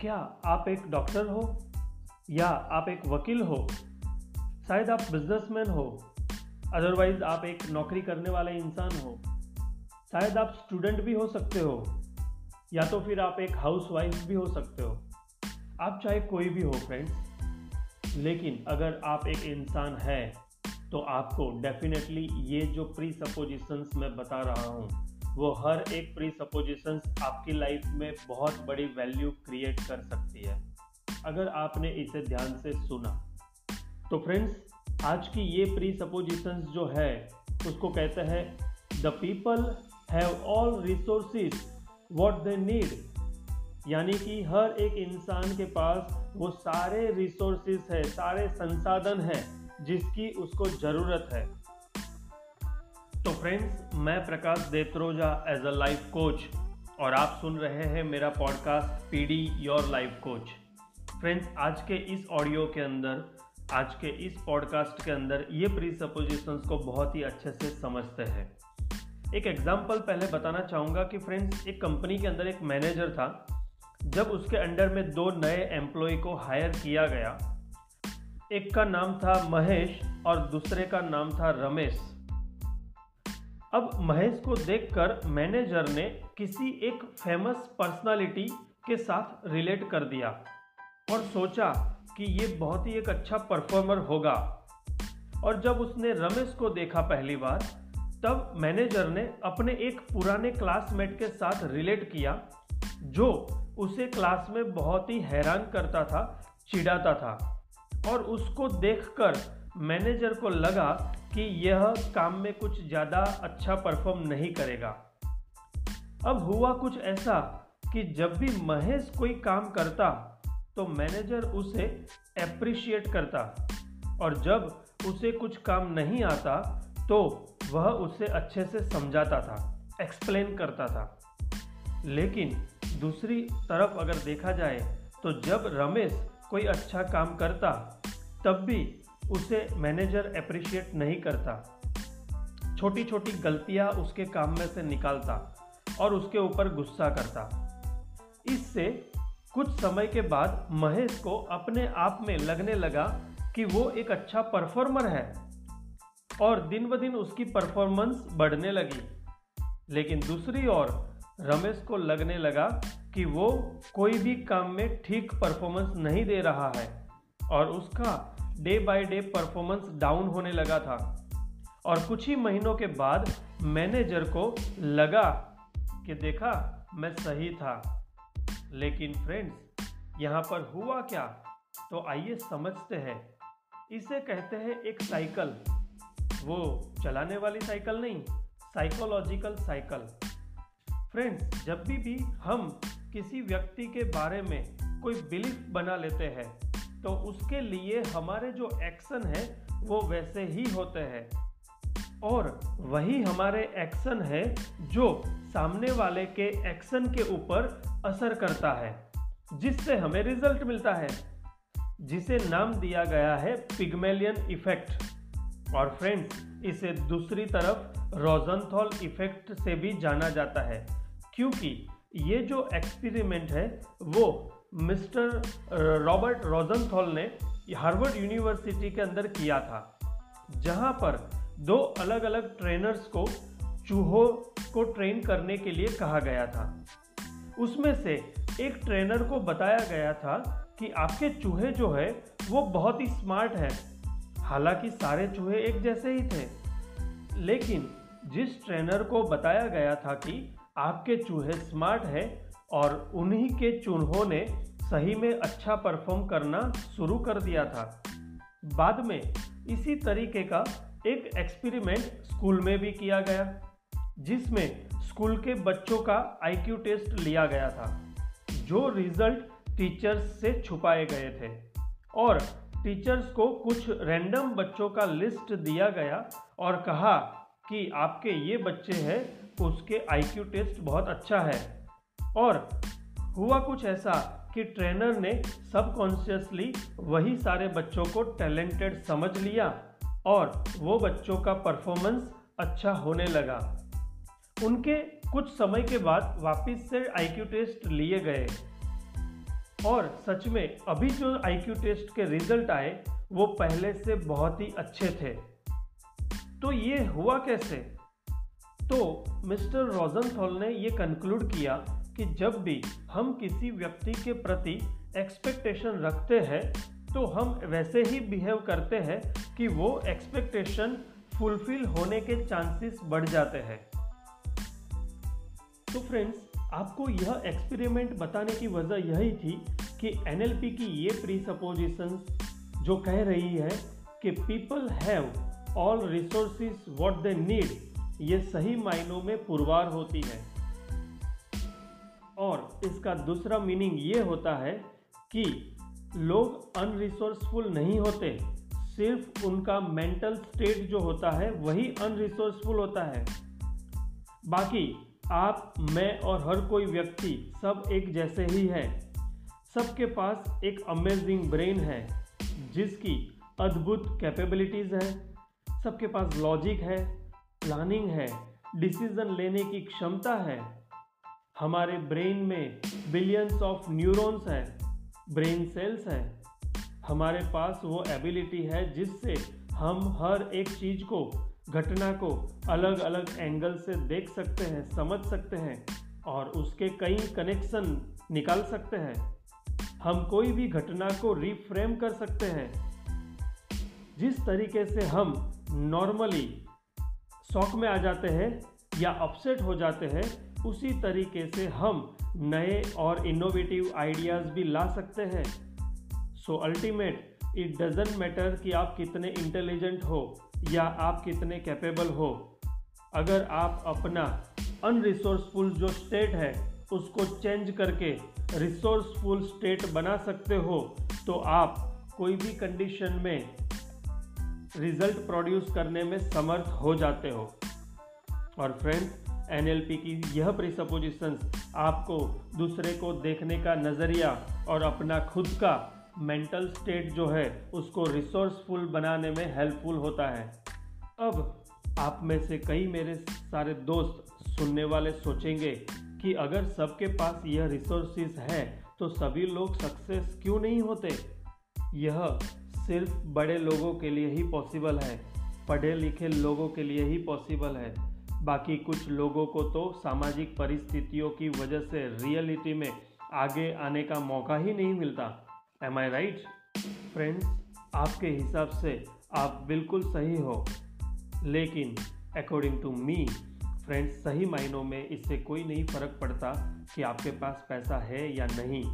क्या आप एक डॉक्टर हो? या आप एक वकील हो? शायद आप बिजनेसमैन हो। अदरवाइज़ आप एक नौकरी करने वाले इंसान हो। शायद आप स्टूडेंट भी हो सकते हो। या तो फिर आप एक हाउस वाइफ भी हो सकते हो। आप चाहे कोई भी हो फ्रेंड्स लेकिन अगर आप एक इंसान है तो आपको डेफिनेटली ये जो प्री सपोजिशंस मैं बता रहा हूँ वो हर एक प्री सपोजिशंस आपकी लाइफ में बहुत बड़ी वैल्यू क्रिएट कर सकती है। अगर आपने इसे ध्यान से सुना। तो फ्रेंड्स आज की ये प्री सपोजिशंस जो है, उसको कहते हैं the people have all resources what they need यानी कि हर एक इंसान के पास वो सारे रिसोर्सिस है, सारे संसाधन है जिसकी उसको ज़रूरत है। तो फ्रेंड्स मैं Prakash Detroja as a life coach और आप सुन रहे हैं मेरा podcast P D your life coach friends आज के इस ऑडियो के अंदर, आज के इस पॉडकास्ट के अंदर ये प्री सपोजिशंस को बहुत ही अच्छे से समझते हैं। एक एग्ज़ाम्पल पहले बताना चाहूँगा कि फ्रेंड्स एक कंपनी के अंदर एक मैनेजर था। जब उसके अंडर में दो नए एम्प्लॉय को हायर किया गया, एक का नाम था महेश और दूसरे का नाम था रमेश। अब महेश को देखकर मैनेजर ने किसी एक फ़ेमस पर्सनालिटी के साथ रिलेट कर दिया और सोचा कि ये बहुत ही एक अच्छा परफॉर्मर होगा। और जब उसने रमेश को देखा पहली बार, तब मैनेजर ने अपने एक पुराने क्लासमेट के साथ रिलेट किया, जो उसे क्लास में बहुत ही हैरान करता था, चिढ़ाता था। और उसको देखकर मैनेजर को लगा कि यह काम में कुछ ज़्यादा अच्छा परफॉर्म नहीं करेगा। अब हुआ कुछ ऐसा कि जब भी महेश कोई काम करता तो मैनेजर उसे अप्रिशिएट करता और जब उसे कुछ काम नहीं आता तो वह उसे अच्छे से समझाता था एक्सप्लेन करता था। लेकिन दूसरी तरफ़ अगर देखा जाए तो जब रमेश कोई अच्छा काम करता, तब भी उसे मैनेजर अप्रिशिएट नहीं करता। छोटी छोटी गलतियाँ उसके काम में से निकालता और उसके ऊपर गुस्सा करता। इससे कुछ समय के बाद महेश को अपने आप में लगने लगा कि वो एक अच्छा परफॉर्मर है और दिन ब दिन उसकी परफॉर्मेंस बढ़ने लगी। लेकिन दूसरी ओर रमेश को लगने लगा कि वो कोई भी काम में ठीक परफॉर्मेंस नहीं दे रहा है और उसका day by day performance down होने लगा था। और कुछ ही महीनों के बाद मैनेजर को लगा कि देखा, मैं सही था। लेकिन फ्रेंड्स यहाँ पर हुआ क्या? तो आइए समझते हैं। इसे कहते हैं एक साइकिल वो चलाने वाली साइकिल नहीं साइकोलॉजिकल साइकिल फ्रेंड्स जब भी भी हम किसी व्यक्ति के बारे में कोई बिलीफ बना लेते हैं तो उसके लिए हमारे जो एक्शन है, वो वैसे ही होते हैं। और वही हमारे एक्शन है, जो सामने वाले के एक्शन के ऊपर असर करता है, जिससे हमें रिज़ल्ट मिलता है, जिसे नाम दिया गया है पिग्मेलियन इफ़ेक्ट और फ्रेंड्स इसे दूसरी तरफ़ रोजनथॉल इफ़ेक्ट से भी जाना जाता है, क्योंकि ये जो एक्सपेरिमेंट है, वो मिस्टर रॉबर्ट रोजनथॉल ने हार्वर्ड यूनिवर्सिटी के अंदर किया था, जहाँ पर दो अलग अलग ट्रेनर्स को चूहों को ट्रेन करने के लिए कहा गया था। उसमें से एक ट्रेनर को बताया गया था कि आपके चूहे जो है, वो बहुत ही स्मार्ट है। हालाँकि सारे चूहे एक जैसे ही थे, लेकिन जिस ट्रेनर को बताया गया था कि आपके चूहे स्मार्ट है और उन्हीं के चूहों ने सही में अच्छा परफॉर्म करना शुरू कर दिया था। बाद में इसी तरीके का एक एक्सपेरिमेंट स्कूल में भी किया गया, जिसमें स्कूल के बच्चों का आईक्यू टेस्ट लिया गया था, जो रिज़ल्ट टीचर्स से छुपाए गए थे। और टीचर्स को कुछ रैंडम बच्चों का लिस्ट दिया गया और कहा कि आपके ये बच्चे हैं, उसके आईक्यू टेस्ट बहुत अच्छा है। और हुआ कुछ ऐसा कि ट्रेनर ने सबकॉन्शियसली वही सारे बच्चों को टैलेंटेड समझ लिया और वो बच्चों का परफॉर्मेंस अच्छा होने लगा। उनके कुछ समय के बाद वापस से आईक्यू टेस्ट लिए गए। और सच में, अभी जो आईक्यू टेस्ट के रिज़ल्ट आए, वो पहले से बहुत ही अच्छे थे। तो ये हुआ कैसे? तो मिस्टर रोजनथॉल ने ये कंक्लूड किया कि जब भी हम किसी व्यक्ति के प्रति एक्सपेक्टेशन रखते हैं तो हम वैसे ही बिहेव करते हैं कि वो एक्सपेक्टेशन फुलफिल होने के चांसेस बढ़ जाते हैं। तो फ्रेंड्स आपको यह एक्सपेरिमेंट बताने की वजह यही थी कि एनएलपी की ये प्री सपोजिशंस जो कह रही है कि people have all resources what they need ये सही मायनों में पुरवार होती है। और इसका दूसरा मीनिंग ये होता है कि लोग अनरिसोर्सफुल नहीं होते, सिर्फ़ उनका मेंटल स्टेट जो होता है वही अनरिसोर्सफुल होता है। बाकी आप, मैं और हर कोई व्यक्ति सब एक जैसे ही है। सबके पास एक अमेजिंग ब्रेन है, जिसकी अद्भुत कैपेबिलिटीज़ है। सबके पास लॉजिक है प्लानिंग है डिसीज़न लेने की क्षमता है। हमारे ब्रेन में बिलियंस ऑफ़ न्यूरॉन्स हैं ब्रेन सेल्स हैं। हमारे पास वो एबिलिटी है जिससे हम हर एक चीज़ को, घटना को अलग अलग एंगल से देख सकते हैं, समझ सकते हैं और उसके कई कनेक्शन निकाल सकते हैं। हम कोई भी घटना को रिफ्रेम कर सकते हैं। जिस तरीके से हम नॉर्मली शौक में आ जाते हैं या अपसेट हो जाते हैं उसी तरीके से हम नए और इनोवेटिव आइडियाज़ भी ला सकते हैं। So ultimate it doesn't matter कि आप कितने इंटेलिजेंट हो या आप कितने कैपेबल हो। अगर आप अपना अनरिसोर्सफुल जो स्टेट है, उसको चेंज करके रिसोर्सफुल स्टेट बना सकते हो तो आप कोई भी कंडीशन में रिज़ल्ट प्रोड्यूस करने में समर्थ हो जाते हो। और फ्रेंड्स एनएलपी की यह प्रिसपोजिशंस आपको दूसरे को देखने का नज़रिया और अपना खुद का मेंटल स्टेट जो है, उसको रिसोर्सफुल बनाने में हेल्पफुल होता है। अब आप में से कई मेरे सारे दोस्त सुनने वाले सोचेंगे कि अगर सबके पास यह रिसोर्सेज है तो सभी लोग सक्सेस क्यों नहीं होते? यह सिर्फ़ बड़े लोगों के लिए ही पॉसिबल है, पढ़े लिखे लोगों के लिए ही पॉसिबल है। बाकी कुछ लोगों को तो सामाजिक परिस्थितियों की वजह से रियलिटी में आगे आने का मौका ही नहीं मिलता। एम आई राइट फ्रेंड्स आपके हिसाब से आप बिल्कुल सही हो। लेकिन अकॉर्डिंग टू मी फ्रेंड्स सही मायनों में इससे कोई नहीं फ़र्क पड़ता कि आपके पास पैसा है या नहीं।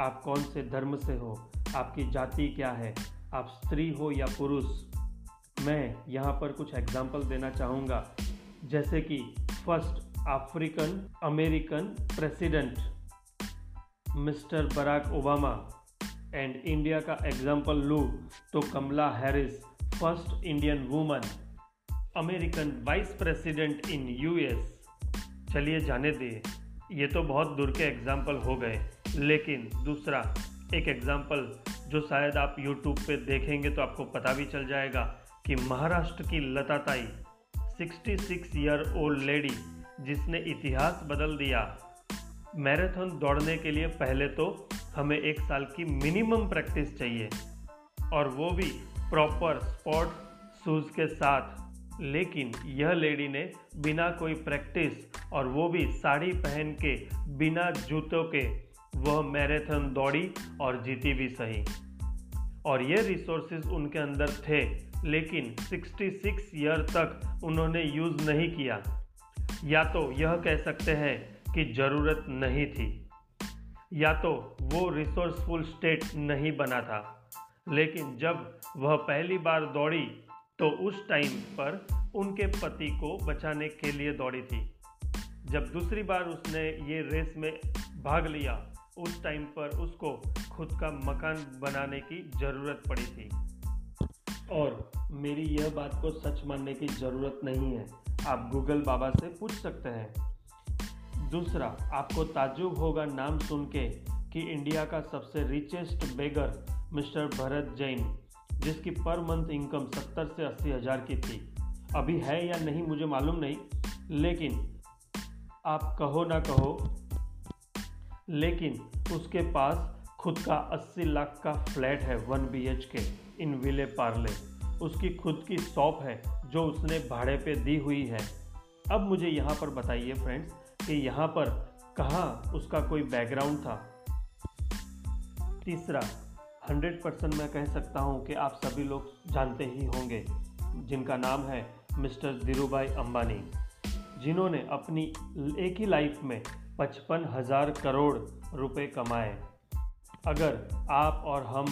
आप कौन से धर्म से हो? आपकी जाति क्या है? आप स्त्री हो या पुरुष? मैं यहाँ पर कुछ एग्ज़ाम्पल देना चाहूँगा। जैसे कि first African American president mister Barack Obama and India का एग्ज़ाम्पल लू तो Kamala Harris, first Indian woman, American vice president in US. चलिए जाने दिए ये तो बहुत दूर के एग्ज़ाम्पल हो गए, लेकिन दूसरा एक एग्ज़ाम्पल जो शायद आप यूट्यूब पे देखेंगे तो आपको पता भी चल जाएगा कि महाराष्ट्र की लता ताई 66 ईयर ओल्ड लेडी जिसने इतिहास बदल दिया। मैराथन दौड़ने के लिए पहले तो हमें एक साल की मिनिमम प्रैक्टिस चाहिए और वो भी प्रॉपर स्पॉट शूज़ के साथ। लेकिन यह लेडी ने बिना कोई प्रैक्टिस और वो भी साड़ी पहन के, बिना जूतों के, वह मैराथन दौड़ी और जीती भी सही। और ये रिसोर्सेज उनके अंदर थे लेकिन 66 ईयर तक उन्होंने यूज़ नहीं किया। या तो यह कह सकते हैं कि ज़रूरत नहीं थी, या तो वो रिसोर्सफुल स्टेट नहीं बना था। लेकिन जब वह पहली बार दौड़ी तो उस टाइम पर उनके पति को बचाने के लिए दौड़ी थी। जब दूसरी बार उसने ये रेस में भाग लिया, उस टाइम पर उसको खुद का मकान बनाने की ज़रूरत पड़ी थी। और मेरी यह बात को सच मानने की ज़रूरत नहीं है। आप गूगल बाबा से पूछ सकते हैं। दूसरा, आपको ताजुब होगा नाम सुन के कि इंडिया का सबसे richest beggar mister Bharat Jain, जिसकी पर मंथ इनकम सत्तर से अस्सी हज़ार की थी। अभी है या नहीं मुझे मालूम नहीं, लेकिन आप कहो ना कहो, लेकिन उसके पास खुद का 80 लाख का फ्लैट है, वन बी के इन विले पार्ले। उसकी खुद की शॉप है, जो उसने भाड़े पे दी हुई है। अब मुझे यहाँ पर बताइए फ्रेंड्स, कि यहाँ पर कहाँ उसका कोई बैकग्राउंड था? तीसरा, हंड्रेड परसेंट मैं कह सकता हूँ कि आप सभी लोग जानते ही होंगे, जिनका नाम है मिस्टर धीरू भाई अम्बानी जिन्होंने अपनी एक ही लाइफ में पचपन हज़ार करोड़ रुपए कमाए। अगर आप और हम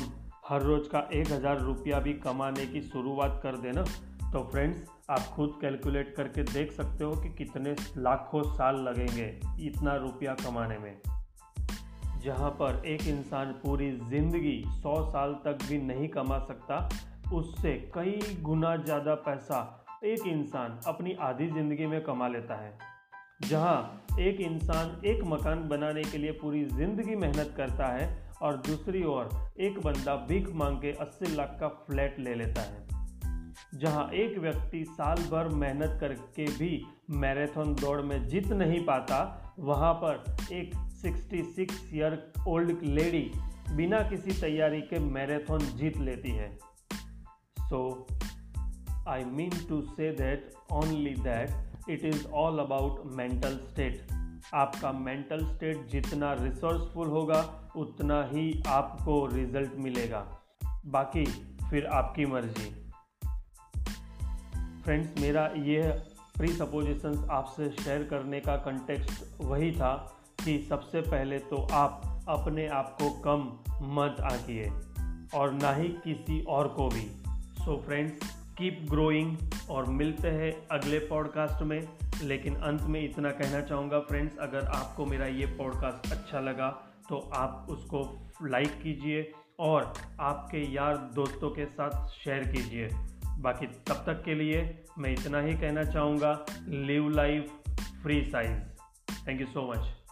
हर रोज़ का एक हज़ार रुपया भी कमाने की शुरुआत कर देना। तो फ्रेंड्स आप खुद कैलकुलेट करके देख सकते हो कि कितने लाखों साल लगेंगे इतना रुपया कमाने में। जहाँ पर एक इंसान पूरी ज़िंदगी सौ साल तक भी नहीं कमा सकता, उससे कई गुना ज़्यादा पैसा एक इंसान अपनी आधी ज़िंदगी में कमा लेता है। जहाँ एक इंसान एक मकान बनाने के लिए पूरी ज़िंदगी मेहनत करता है और दूसरी ओर, एक बंदा भीख मांग के 80 लाख का फ्लैट ले लेता है, जहाँ एक व्यक्ति साल भर मेहनत करके भी मैराथन दौड़ में जीत नहीं पाता, वहाँ पर एक 66 ईयर ओल्ड लेडी बिना किसी तैयारी के मैराथन जीत लेती है। So I mean to say that only that it is all about mental state आपका मेंटल स्टेट जितना रिसोर्सफुल होगा, उतना ही आपको रिज़ल्ट मिलेगा। बाकी फिर आपकी मर्ज़ी। फ्रेंड्स मेरा ये प्री सपोजिशंस आपसे शेयर करने का कंटेक्स्ट वही था कि सबसे पहले तो आप अपने आप को कम मत आंकिए, और ना ही किसी और को भी। सो फ्रेंड्स कीप ग्रोइंग और मिलते हैं अगले पॉडकास्ट में। लेकिन अंत में इतना कहना चाहूँगा फ्रेंड्स अगर आपको मेरा ये पॉडकास्ट अच्छा लगा तो आप उसको लाइक कीजिए और आपके यार दोस्तों के साथ शेयर कीजिए। बाकी तब तक के लिए मैं इतना ही कहना चाहूँगा live life free size thank you so much